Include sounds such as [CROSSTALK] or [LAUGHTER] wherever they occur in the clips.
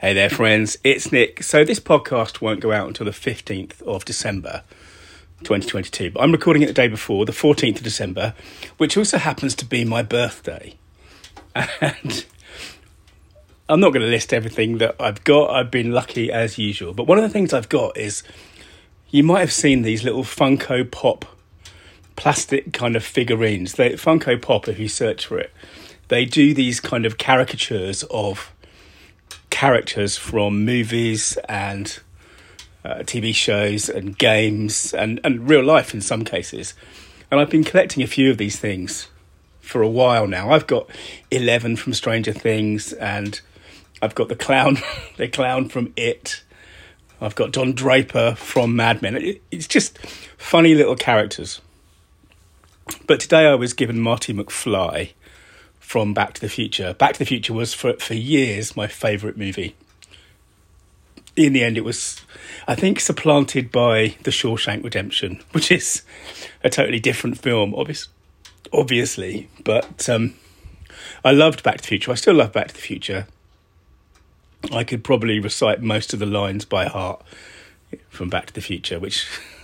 Hey there, friends. It's Nick. So, this podcast won't go out until the 15th of December 2022, but I'm recording it the day before, the 14th of December, which also happens to be my birthday. And I'm not going to list everything that I've got. I've been lucky as usual. But one of the things I've got is you might have seen these little Funko Pop plastic kind of figurines. They, Funko Pop, if you search for it, they do these kind of caricatures of characters from movies and uh, TV shows and games and, and real life in some cases. And I've been collecting a few of these things for a while now. I've got 11 from Stranger Things and I've got the clown, [LAUGHS] the clown from It. I've got Don Draper from Mad Men. It, it's just funny little characters. But today I was given Marty McFly from Back to the Future. Back to the Future was for for years my favourite movie. In the end, it was, I think, supplanted by The Shawshank Redemption, [LAUGHS] which is a totally different film, obvious, obviously. But um, I loved Back to the Future. I still love Back to the Future. I could probably recite most of the lines by heart from Back to the Future, which [LAUGHS]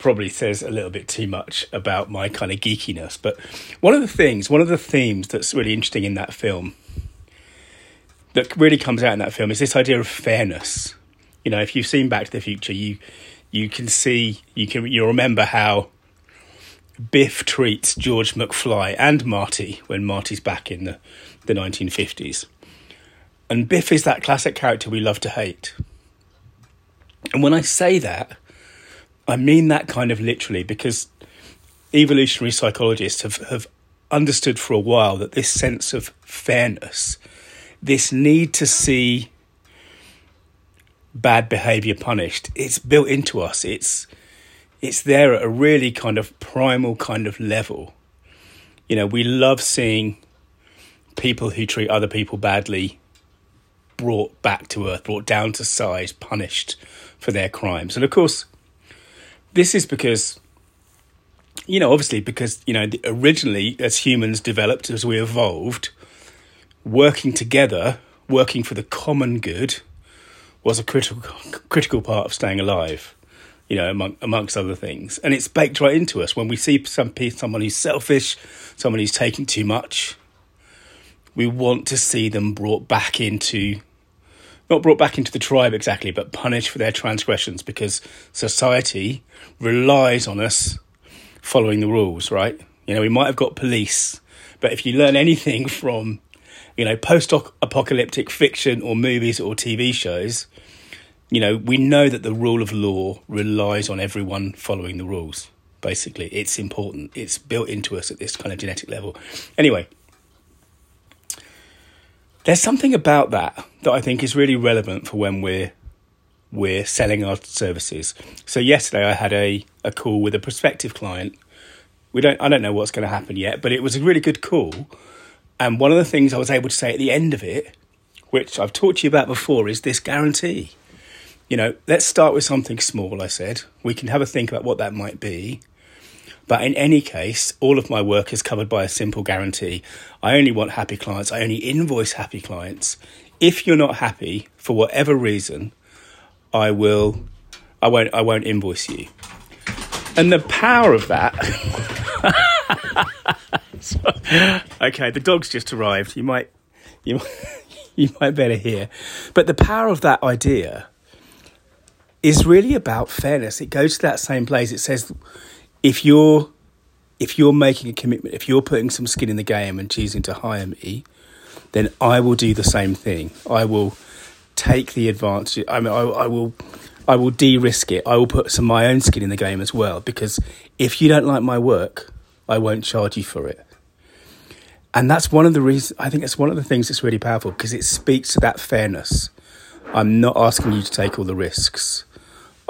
probably says a little bit too much about my kind of geekiness. But one of the things, one of the themes that's really interesting in that film, that really comes out in that film, is this idea of fairness. You know, if you've seen Back to the Future, you you can see you can you remember how Biff treats George McFly and Marty when Marty's back in the the 1950s. And Biff is that classic character we love to hate. And when I say that, I mean that kind of literally because evolutionary psychologists have, have understood for a while that this sense of fairness, this need to see bad behavior punished, it's built into us. It's it's there at a really kind of primal kind of level. You know, we love seeing people who treat other people badly brought back to earth, brought down to size, punished for their crimes. And of course, this is because you know obviously because you know originally as humans developed as we evolved working together working for the common good was a critical critical part of staying alive you know among, amongst other things. And it's baked right into us. When we see some someone who's selfish someone who's taking too much we want to see them brought back into not brought back into the tribe exactly, but punished for their transgressions because society relies on us following the rules, right? You know, we might have got police, but if you learn anything [LAUGHS] from, you know, post apocalyptic fiction or movies or TV shows, you know, we know that the rule of law relies on everyone following the rules. Basically, it's important. It's built into us at this kind of genetic level. Anyway, there's something about that that I think is really relevant for when we're we're selling our services. So yesterday I had a, a call with a prospective client. We don't I don't know what's going to happen yet, but it was a really good call. And one of the things I was able to say at the end of it, which I've talked to you about before, is this guarantee. You know, let's start with something small, I said. We can have a think about what that might be. But in any case, all of my work is covered by a simple guarantee. I only want happy clients. I only invoice happy clients. If you're not happy for whatever reason, I will I won't I won't invoice you. And the power of that [LAUGHS] Okay, the dog's just arrived. You might you [LAUGHS] you might better hear. But the power of that idea is really about fairness. It goes to that same place. It says if you're if you're making a commitment, if you're putting some skin in the game and choosing to hire me, then I will do the same thing. I will take the advantage. I mean, I, I will, I will de-risk it. I will put some my own skin in the game as well because if you don't like my work, I won't charge you for it. And that's one of the reasons. I think it's one of the things that's really powerful because it speaks to that fairness. I'm not asking you to take all the risks.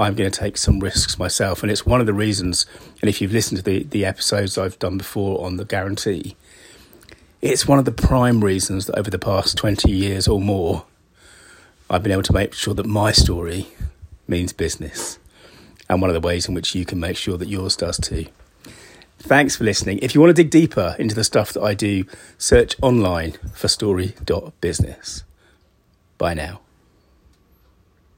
I'm going to take some risks myself. And it's one of the reasons, and if you've listened to the, the episodes I've done before on the guarantee, it's one of the prime reasons that over the past 20 years or more, I've been able to make sure that my story means business. And one of the ways in which you can make sure that yours does too. Thanks for listening. If you want to dig deeper into the stuff that I do, search online for story.business. Bye now.